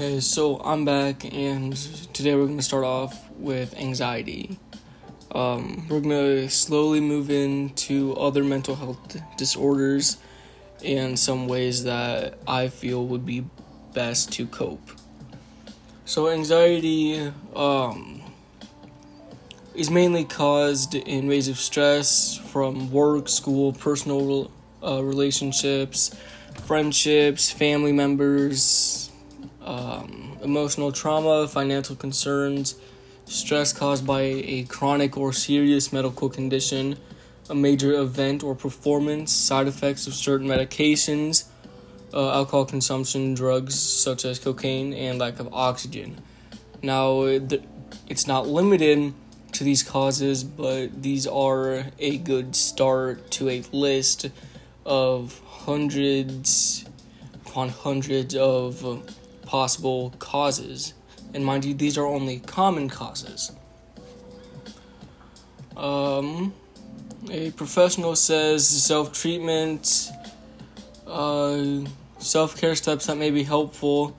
Hey, so I'm back, and today we're to start off with anxiety. Um, we're to slowly move into other mental health disorders and some ways that I feel would be best to cope. So, anxiety um, is mainly caused in ways of stress from work, school, personal uh, relationships, friendships, family members um, emotional trauma, financial concerns, stress caused by a chronic or serious medical condition, a major event or performance, side effects of certain medications, uh, alcohol consumption, drugs such as cocaine, and lack of oxygen. Now, it's not limited to these causes, but these are a good start to a list of hundreds upon hundreds of possible causes. And mind you, these are only common causes. Um, a professional says self treatment, uh, self care steps that may be helpful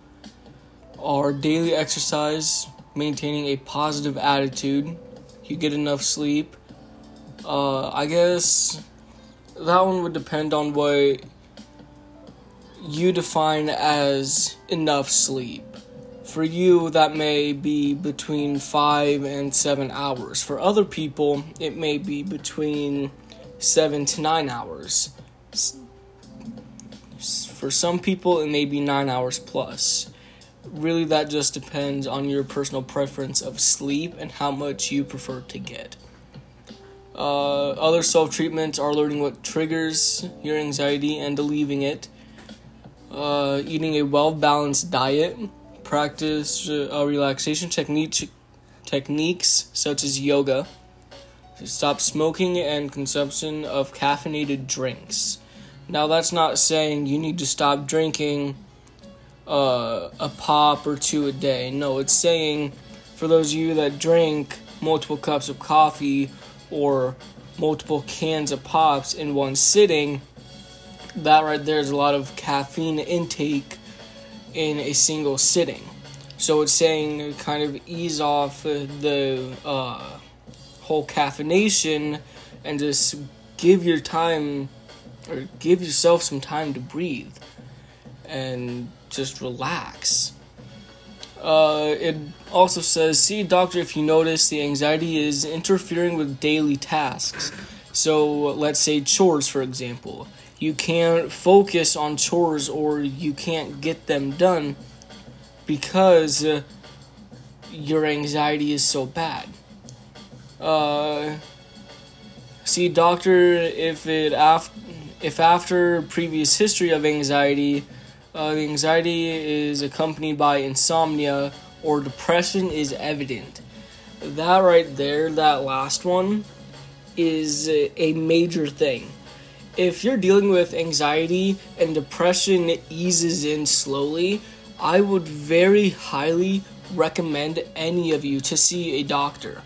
are daily exercise, maintaining a positive attitude, you get enough sleep. Uh, I guess that one would depend on what you define as enough sleep. For you, that may be between five and seven hours. For other people, it may be between seven to nine hours. For some people, it may be nine hours plus. Really, that just depends on your personal preference of sleep and how much you prefer to get. Uh, other self treatments are learning what triggers your anxiety and relieving it uh, eating a well balanced diet, practice uh, relaxation technique, techniques such as yoga, stop smoking and consumption of caffeinated drinks. Now, that's not saying you need to stop drinking uh, a pop or two a day. No, it's saying for those of you that drink multiple cups of coffee or multiple cans of pops in one sitting, that right there is a lot of caffeine intake in a single sitting. So it's saying kind of ease off the uh, whole caffeination and just give your time or give yourself some time to breathe and just relax. Uh, it also says see a doctor if you notice the anxiety is interfering with daily tasks. So let's say chores, for example you can't focus on chores or you can't get them done because uh, your anxiety is so bad. Uh, see doctor if it af- if after previous history of anxiety, uh, the anxiety is accompanied by insomnia or depression is evident. That right there, that last one, is a major thing if you're dealing with anxiety and depression it eases in slowly, I would very highly recommend any of you to see a doctor.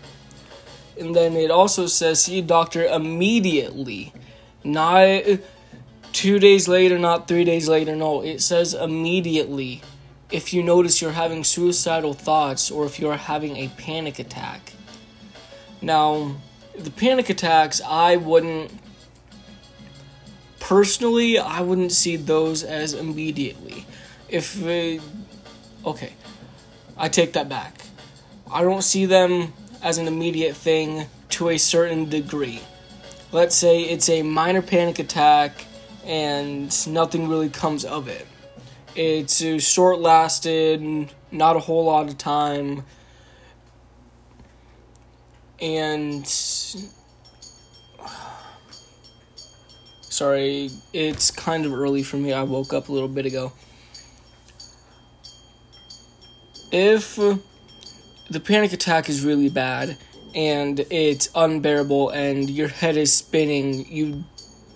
And then it also says see a doctor immediately, not two days later, not three days later. No, it says immediately if you notice you're having suicidal thoughts or if you're having a panic attack. Now, the panic attacks, I wouldn't Personally, I wouldn't see those as immediately. If they, okay, I take that back. I don't see them as an immediate thing to a certain degree. Let's say it's a minor panic attack and nothing really comes of it. It's uh, short lasted, not a whole lot of time, and Sorry, it's kind of early for me. I woke up a little bit ago. If the panic attack is really bad and it's unbearable and your head is spinning, you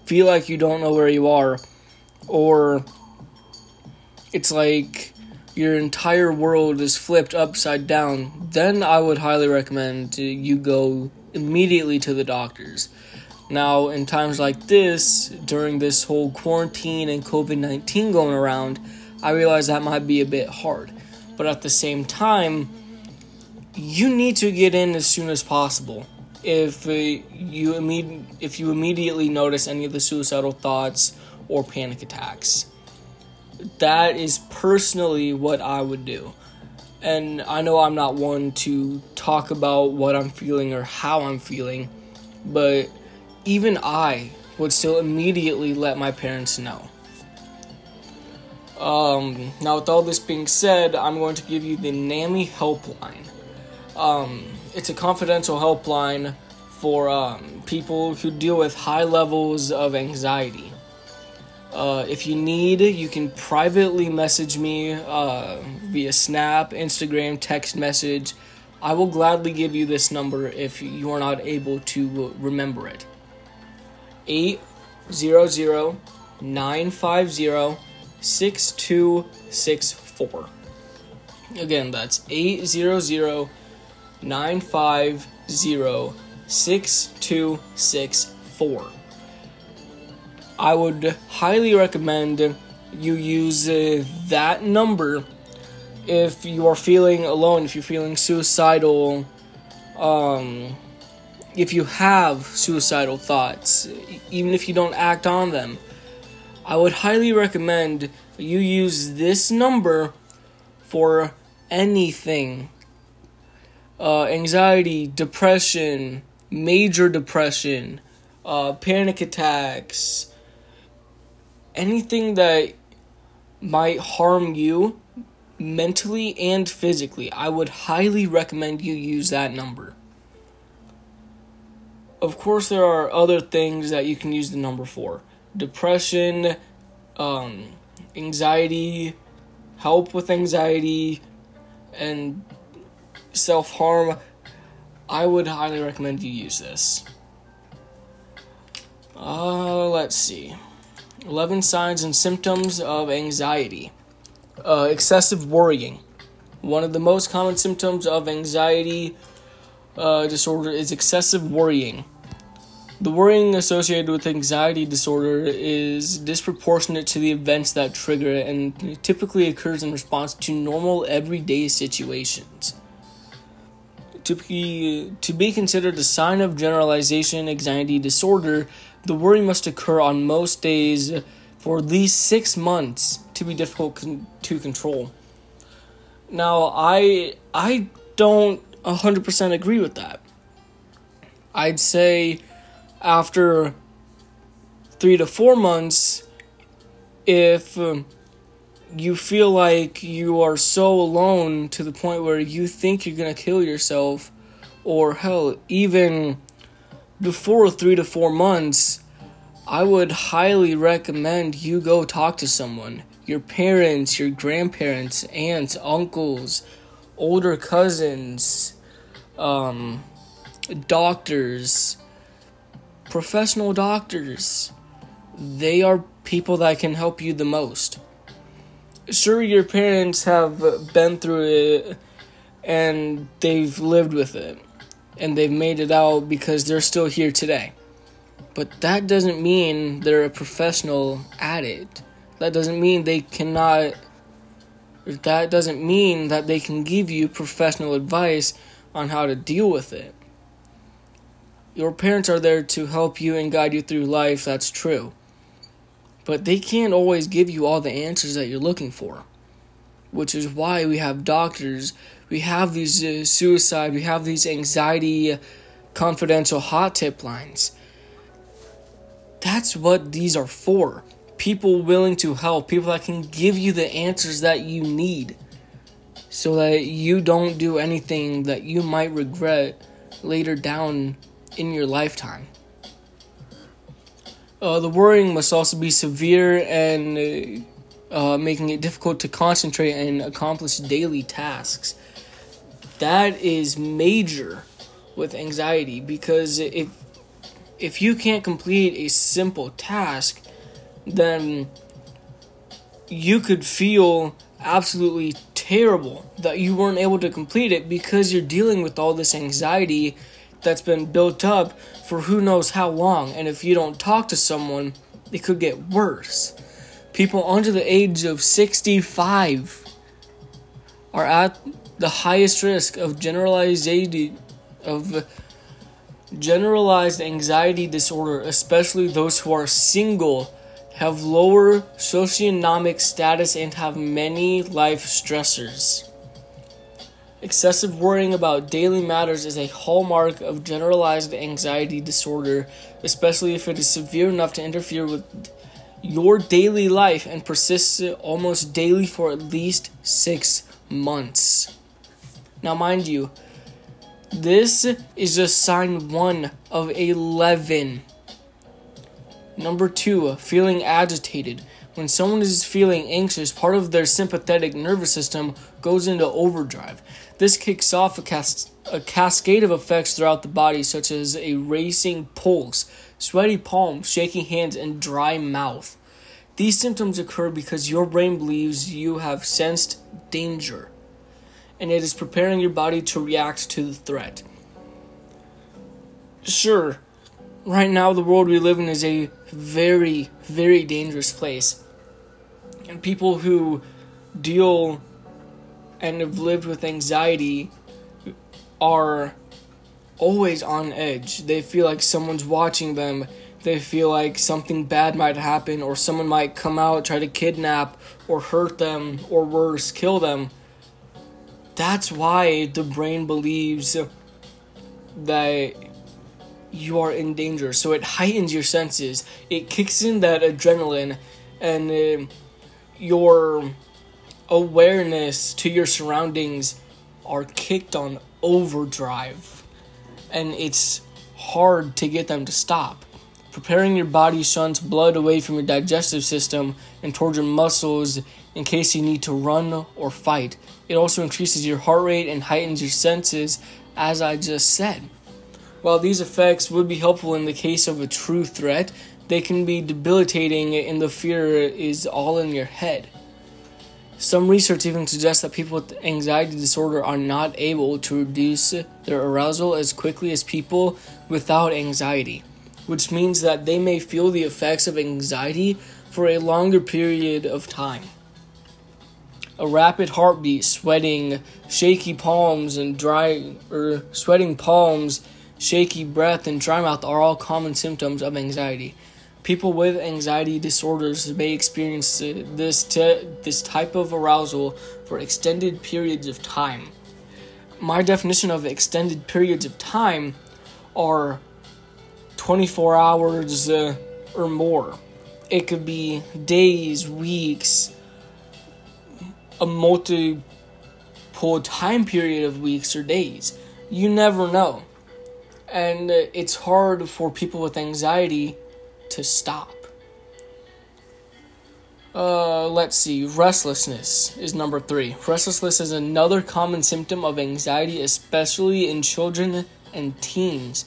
feel like you don't know where you are, or it's like your entire world is flipped upside down, then I would highly recommend you go immediately to the doctors. Now, in times like this, during this whole quarantine and COVID 19 going around, I realize that might be a bit hard. but at the same time, you need to get in as soon as possible. If uh, you imme- if you immediately notice any of the suicidal thoughts or panic attacks, that is personally what I would do. And I know I'm not one to talk about what I'm feeling or how I'm feeling, but even I would still immediately let my parents know. Um, now, with all this being said, I'm going to give you the NAMI helpline. Um, it's a confidential helpline for um, people who deal with high levels of anxiety. Uh, if you need, you can privately message me uh, via Snap, Instagram, text message. I will gladly give you this number if you are not able to remember it. 800 950 6264. Again, that's 800 950 6264. I would highly recommend you use uh, that number if you are feeling alone, if you're feeling suicidal, um, if you have suicidal thoughts, even if you don't act on them. I would highly recommend you use this number for anything uh, anxiety, depression, major depression, uh, panic attacks, anything that might harm you mentally and physically. I would highly recommend you use that number. Of course, there are other things that you can use the number for depression, um, anxiety, help with anxiety, and self harm, I would highly recommend you use this. Uh, let's see. 11 signs and symptoms of anxiety. Uh, excessive worrying. One of the most common symptoms of anxiety uh, disorder is excessive worrying. The worrying associated with anxiety disorder is disproportionate to the events that trigger it and typically occurs in response to normal everyday situations. To be, to be considered a sign of generalization anxiety disorder, the worry must occur on most days for at least six months to be difficult con- to control. Now, I I don't 100% agree with that. I'd say after three to four months, if um, you feel like you are so alone to the point where you think you're gonna kill yourself, or hell, even before three to four months, I would highly recommend you go talk to someone. Your parents, your grandparents, aunts, uncles, older cousins, um, doctors, professional doctors. They are people that can help you the most. Sure, your parents have been through it and they've lived with it and they've made it out because they're still here today. But that doesn't mean they're a professional at it. That doesn't mean they cannot. That doesn't mean that they can give you professional advice on how to deal with it. Your parents are there to help you and guide you through life, that's true. But they can't always give you all the answers that you're looking for. Which is why we have doctors, we have these uh, suicide, we have these anxiety confidential hot tip lines. That's what these are for. People willing to help, people that can give you the answers that you need so that you don't do anything that you might regret later down in your lifetime. Uh, the worrying must also be severe and uh, uh, making it difficult to concentrate and accomplish daily tasks. That is major with anxiety because if if you can't complete a simple task, then you could feel absolutely terrible that you weren't able to complete it because you're dealing with all this anxiety that's been built up for who knows how long. And if you don't talk to someone, it could get worse. People under the age of 65 are at the highest risk of generalized of generalized anxiety disorder, especially those who are single, have lower socioeconomic status, and have many life stressors. Excessive worrying about daily matters is a hallmark of generalized anxiety disorder, especially if it is severe enough to interfere with your daily life and persists almost daily for at least six months. Now, mind you, this is just sign one of 11. Number two, feeling agitated. When someone is feeling anxious, part of their sympathetic nervous system goes into overdrive. This kicks off a, cas- a cascade of effects throughout the body, such as a racing pulse, sweaty palms, shaking hands, and dry mouth. These symptoms occur because your brain believes you have sensed danger and it is preparing your body to react to the threat. Sure, right now the world we live in is a very, very dangerous place. And people who deal and have lived with anxiety are always on edge. They feel like someone's watching them. They feel like something bad might happen, or someone might come out, try to kidnap, or hurt them, or worse, kill them. That's why the brain believes that you are in danger. So it heightens your senses. It kicks in that adrenaline and uh, your awareness to your surroundings are kicked on overdrive. And it's hard to get them to stop. Preparing your body shunts blood away from your digestive system and towards your muscles in case you need to run or fight. It also increases your heart rate and heightens your senses, as I just said. While these effects would be helpful in the case of a true threat, they can be debilitating and the fear is all in your head. Some research even suggests that people with anxiety disorder are not able to reduce their arousal as quickly as people without anxiety, which means that they may feel the effects of anxiety for a longer period of time a rapid heartbeat, sweating, shaky palms, and dry or sweating palms, shaky breath, and dry mouth are all common symptoms of anxiety. People with anxiety disorders may experience this te- this type of arousal for extended periods of time. My definition of extended periods of time are 24 hours uh, or more. It could be days, weeks, a multiple time period of weeks or days. You never know. And it's hard for people with anxiety to stop. Uh, let's see. Restlessness is number three. Restlessness is another common symptom of anxiety, especially in children and teens.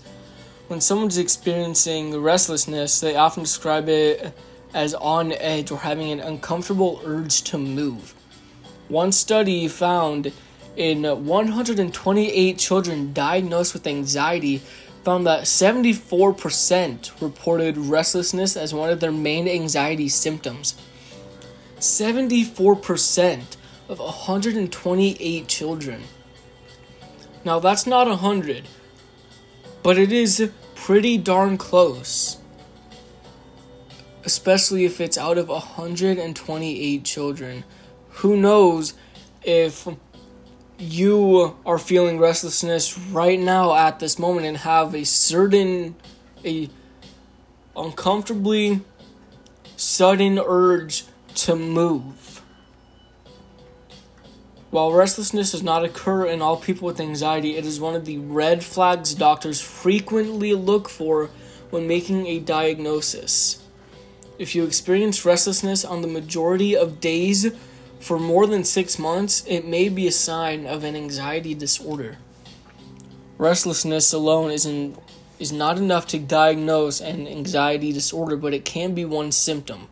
When someone's experiencing restlessness, they often describe it as on edge or having an uncomfortable urge to move. One study found in 128 children diagnosed with anxiety found that 74% reported restlessness as one of their main anxiety symptoms. 74% of 128 children. Now that's not 100, but it is pretty darn close. Especially if it's out of 128 children who knows if you are feeling restlessness right now at this moment and have a certain a uncomfortably sudden urge to move. While restlessness does not occur in all people with anxiety, it is one of the red flags doctors frequently look for when making a diagnosis. If you experience restlessness on the majority of days for more than six months, it may be a sign of an anxiety disorder. Restlessness alone isn't, is not enough to diagnose an anxiety disorder, but it can be one symptom,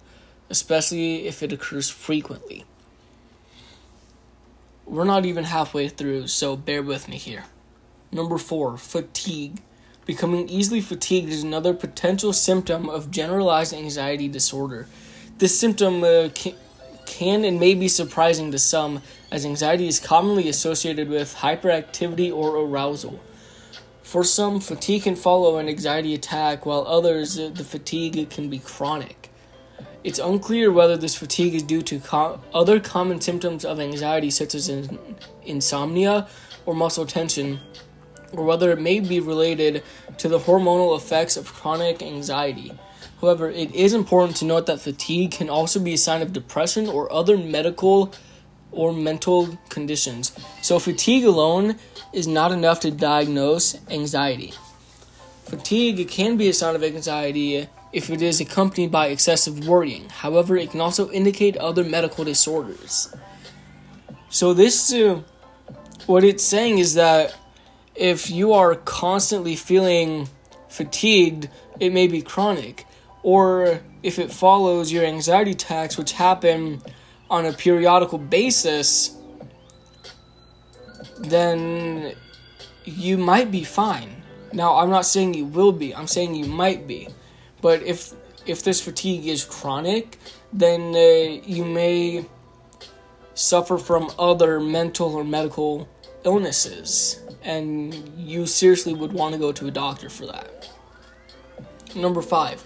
especially if it occurs frequently. We're not even halfway through, so bear with me here. Number four, fatigue. Becoming easily fatigued is another potential symptom of generalized anxiety disorder. This symptom uh, can, can and may be surprising to some, as anxiety is commonly associated with hyperactivity or arousal. For some, fatigue can follow an anxiety attack, while others, uh, the fatigue can be chronic. It's unclear whether this fatigue is due to other common symptoms of anxiety, such as in- insomnia or muscle tension, or whether it may be related to the hormonal effects of chronic anxiety. However, it is important to note that fatigue can also be a sign of depression or other medical or mental conditions. So, fatigue alone is not enough to diagnose anxiety. Fatigue can be a sign of anxiety if it is accompanied by excessive worrying. However, it can also indicate other medical disorders. So, this, uh, what it's saying is that if you are constantly feeling fatigued, it may be chronic. Or if it follows your anxiety attacks, which happen on a periodical basis, then you might be fine. Now, I'm not saying you will be, I'm saying you might be. But if if this fatigue is chronic, then uh, you may suffer from other mental or medical illnesses, and you seriously would want to go to a doctor for that. Number five,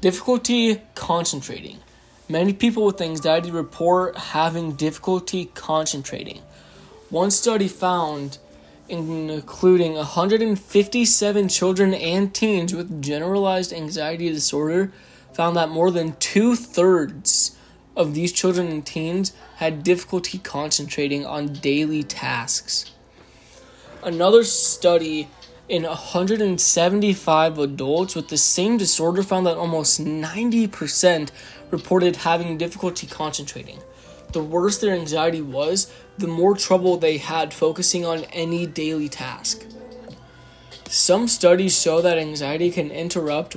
difficulty concentrating. Many people with anxiety report having difficulty concentrating. One study found, including 157 children and teens with generalized anxiety disorder, found that more than two thirds of these children and teens had difficulty concentrating on daily tasks. Another study in 175 adults with the same disorder found that almost 90% reported having difficulty concentrating. The worse their anxiety was, the more trouble they had focusing on any daily task. Some studies show that anxiety can interrupt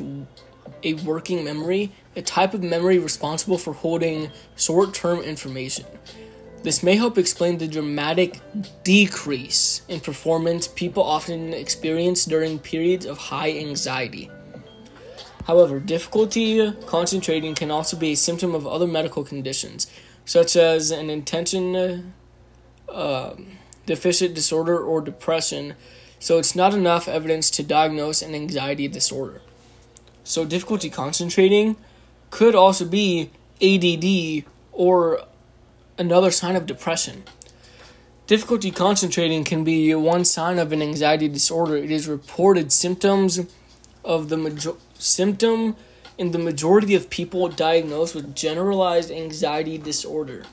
a working memory, a type of memory responsible for holding short term information. This may help explain the dramatic decrease in performance people often experience during periods of high anxiety. However, difficulty concentrating can also be a symptom of other medical conditions, such as an attention uh, deficit disorder or depression, so it's not enough evidence to diagnose an anxiety disorder. So, difficulty concentrating could also be ADD or another sign of depression. Difficulty concentrating can be one sign of an anxiety disorder. It is reported symptoms of the major- symptom in the majority of people diagnosed with generalized anxiety disorder.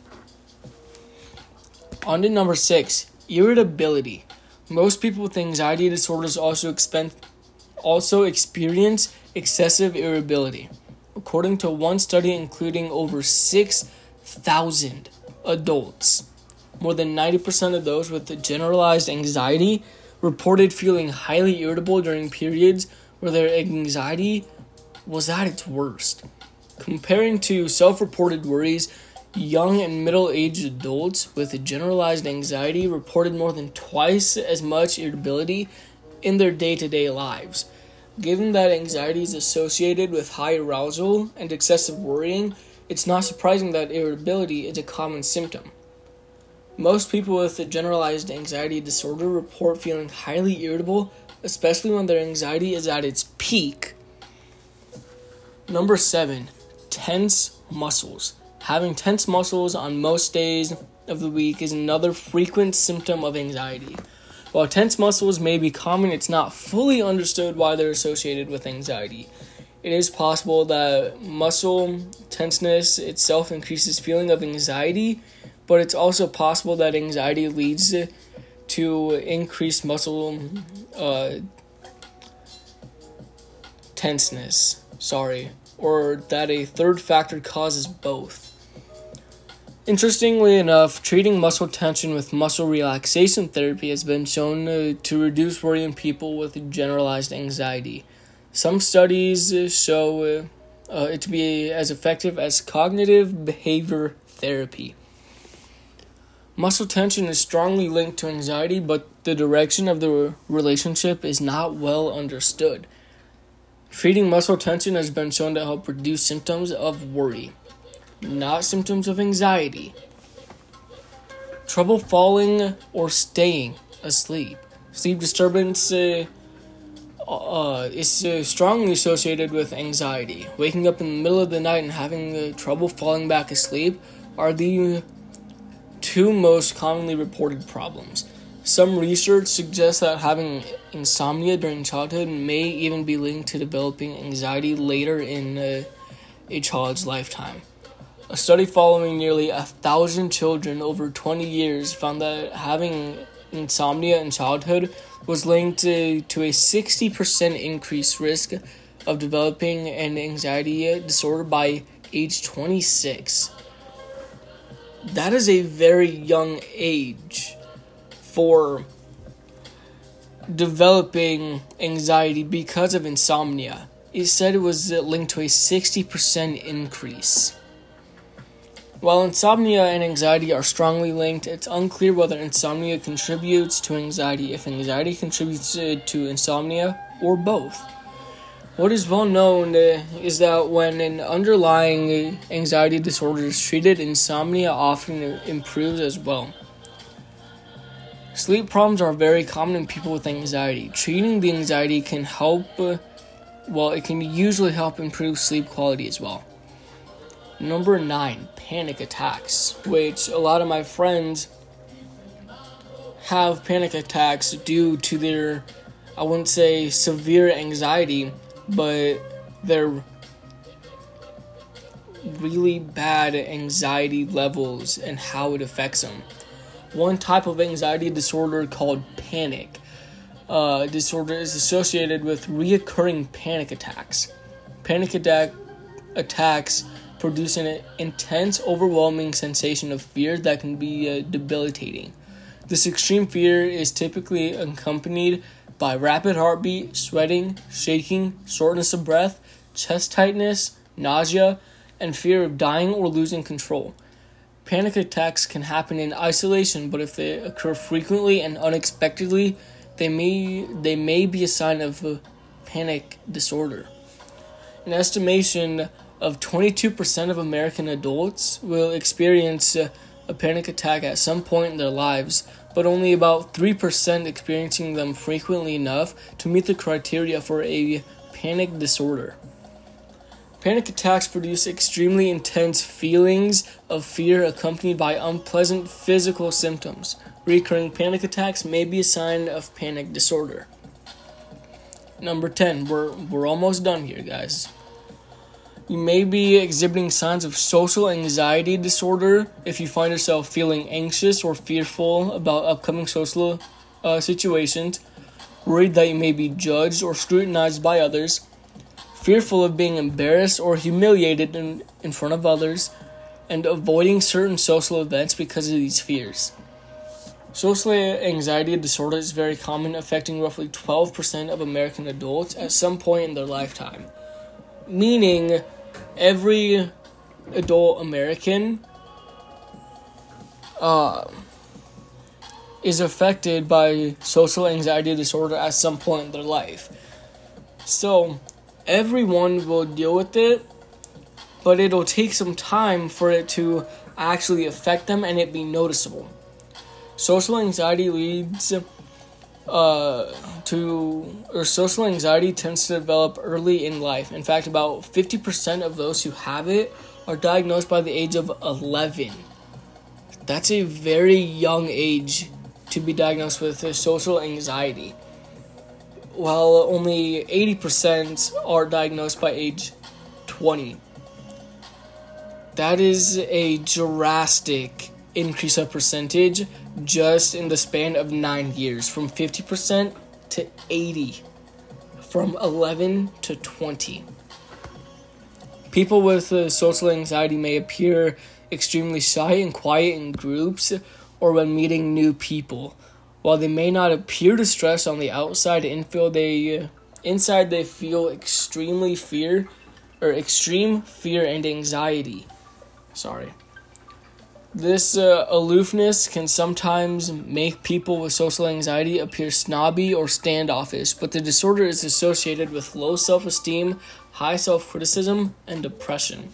On to number six, irritability. Most people with anxiety disorders also expen- also experience excessive irritability. According to one study including over 6,000 adults, more than 90% of those with generalized anxiety reported feeling highly irritable during periods where their anxiety was at its worst. Comparing to self reported worries, young and middle aged adults with generalized anxiety reported more than twice as much irritability in their day to day lives. Given that anxiety is associated with high arousal and excessive worrying, it's not surprising that irritability is a common symptom. Most people with a generalized anxiety disorder report feeling highly irritable, especially when their anxiety is at its peak. Number seven, tense muscles. Having tense muscles on most days of the week is another frequent symptom of anxiety. While tense muscles may be common, it's not fully understood why they're associated with anxiety. It is possible that muscle tenseness itself increases feeling of anxiety, but it's also possible that anxiety leads to increased muscle uh, tenseness. Sorry, or that a third factor causes both. Interestingly enough, treating muscle tension with muscle relaxation therapy has been shown uh, to reduce worry in people with generalized anxiety. Some studies show uh, it to be as effective as cognitive behavior therapy. Muscle tension is strongly linked to anxiety, but the direction of the relationship is not well understood. Treating muscle tension has been shown to help reduce symptoms of worry. not symptoms of anxiety. Trouble falling or staying asleep. Sleep disturbance uh, uh, is uh, strongly associated with anxiety. Waking up in the middle of the night and having uh, trouble falling back asleep are the two most commonly reported problems. Some research suggests that having insomnia during childhood may even be linked to developing anxiety later in uh, a child's lifetime. A study following nearly a thousand children over 20 years found that having insomnia in childhood was linked to, to a 60% increased risk of developing an anxiety disorder by age 26. That is a very young age for developing anxiety because of insomnia. It said it was linked to a 60% increase. While insomnia and anxiety are strongly linked, it's unclear whether insomnia contributes to anxiety, if anxiety contributes to insomnia, or both. What is well known uh, is that when an underlying anxiety disorder is treated, insomnia often improves as well. Sleep problems are very common in people with anxiety. Treating the anxiety can help, uh, well, it can usually help improve sleep quality as well. Number nine, panic attacks, which a lot of my friends have panic attacks due to their, I wouldn't say severe anxiety, but their really bad anxiety levels and how it affects them. One type of anxiety disorder called panic uh, disorder is associated with reoccurring panic attacks. Panic attack attacks produce an intense, overwhelming sensation of fear that can be uh, debilitating. This extreme fear is typically accompanied by rapid heartbeat, sweating, shaking, shortness of breath, chest tightness, nausea, and fear of dying or losing control. Panic attacks can happen in isolation, but if they occur frequently and unexpectedly, they may they may be a sign of a panic disorder. An estimation of 22% of American adults will experience a, a panic attack at some point in their lives, but only about 3% experiencing them frequently enough to meet the criteria for a panic disorder. Panic attacks produce extremely intense feelings of fear accompanied by unpleasant physical symptoms. Recurring panic attacks may be a sign of panic disorder. Number 10, we're, we're almost done here, guys. You may be exhibiting signs of social anxiety disorder if you find yourself feeling anxious or fearful about upcoming social uh, situations, worried that you may be judged or scrutinized by others, fearful of being embarrassed or humiliated in, in front of others, and avoiding certain social events because of these fears. Social anxiety disorder is very common, affecting roughly 12% of American adults at some point in their lifetime. Meaning, every adult American uh, is affected by social anxiety disorder at some point in their life. So, everyone will deal with it, but it'll take some time for it to actually affect them and it be noticeable. Social anxiety leads uh, to or social anxiety tends to develop early in life. In fact, about 50% of those who have it are diagnosed by the age of 11. That's a very young age to be diagnosed with social anxiety. While only 80% are diagnosed by age 20. That is a drastic increase of percentage just in the span of nine years from 50% to 80 from 11 to 20 people with uh, social anxiety may appear extremely shy and quiet in groups or when meeting new people. While they may not appear distressed on the outside infield they uh, inside they feel extremely fear or extreme fear and anxiety. Sorry this uh, aloofness can sometimes make people with social anxiety appear snobby or standoffish, but the disorder is associated with low self esteem, high self criticism, and depression.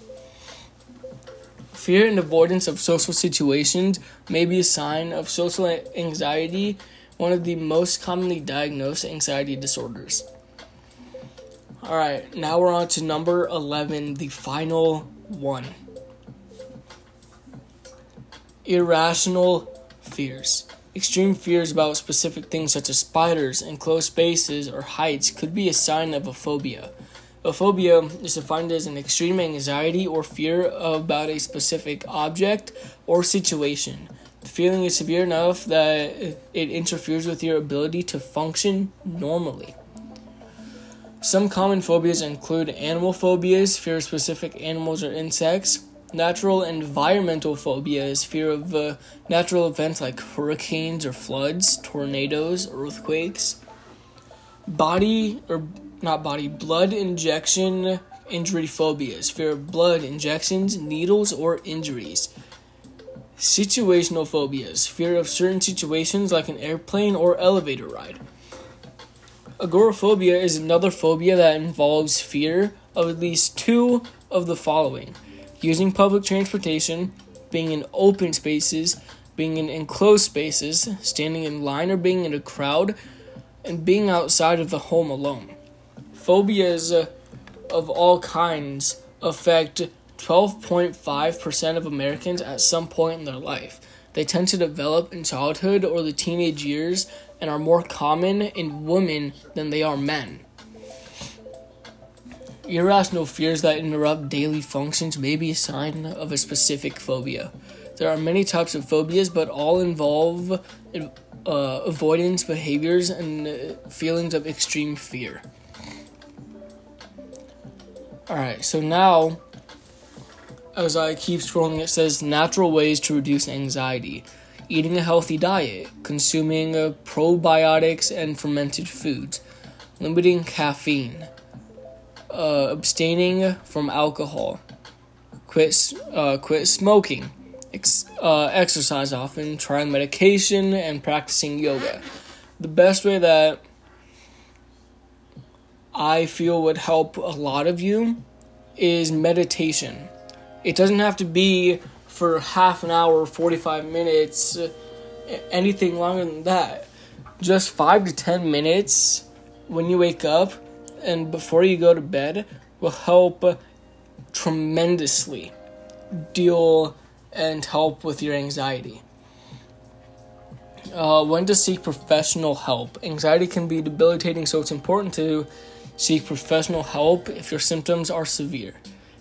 Fear and avoidance of social situations may be a sign of social anxiety, one of the most commonly diagnosed anxiety disorders. All right, now we're on to number 11, the final one. Irrational fears. Extreme fears about specific things such as spiders, enclosed spaces, or heights could be a sign of a phobia. A phobia is defined as an extreme anxiety or fear about a specific object or situation. The feeling is severe enough that it interferes with your ability to function normally. Some common phobias include animal phobias, fear of specific animals or insects, natural environmental phobias, fear of uh, natural events like hurricanes or floods, tornadoes, earthquakes, body or not body, blood injection injury phobias, fear of blood injections, needles, or injuries. Situational phobias, fear of certain situations like an airplane or elevator ride. Agoraphobia is another phobia that involves fear of at least two of the following using public transportation, being in open spaces, being in enclosed spaces, standing in line or being in a crowd, and being outside of the home alone. Phobias uh, of all kinds affect 12.5% of Americans at some point in their life. They tend to develop in childhood or the teenage years and are more common in women than they are men. Irrational fears that interrupt daily functions may be a sign of a specific phobia. There are many types of phobias, but all involve uh, avoidance behaviors and uh, feelings of extreme fear. Alright, so now, as I keep scrolling, it says natural ways to reduce anxiety eating a healthy diet, consuming uh, probiotics and fermented foods, limiting caffeine, uh, abstaining from alcohol, quit, uh, quit smoking, ex- uh, exercise often, trying medication, and practicing yoga. The best way that I feel would help a lot of you is meditation. It doesn't have to be for half an hour, 45 minutes, anything longer than that. Just 5 to 10 minutes when you wake up and before you go to bed will help tremendously deal and help with your anxiety. Uh, when to seek professional help. Anxiety can be debilitating, so it's important to Seek professional help if your symptoms are severe.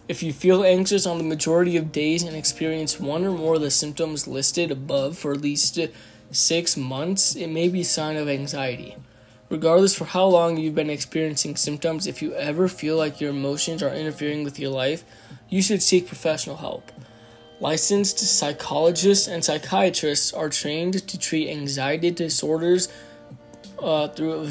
If you feel anxious on the majority of days and experience one or more of the symptoms listed above for at least six months, it may be a sign of anxiety. Regardless for how long you've been experiencing symptoms, if you ever feel like your emotions are interfering with your life, you should seek professional help. Licensed psychologists and psychiatrists are trained to treat anxiety disorders uh, through a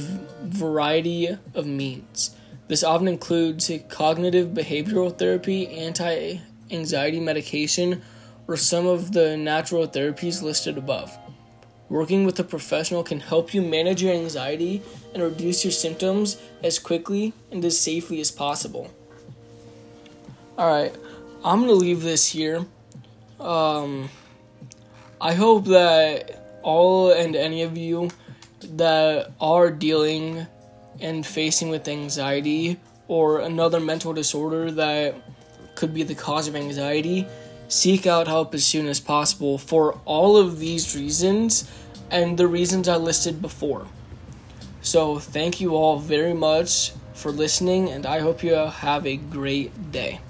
variety of means. This often includes cognitive behavioral therapy, anti anxiety medication, or some of the natural therapies listed above. Working with a professional can help you manage your anxiety and reduce your symptoms as quickly and as safely as possible. Alright, I'm going to leave this here. Um, I hope that all and any of you that are dealing and facing with anxiety or another mental disorder that could be the cause of anxiety, seek out help as soon as possible for all of these reasons and the reasons I listed before. So, thank you all very much for listening, and I hope you have a great day.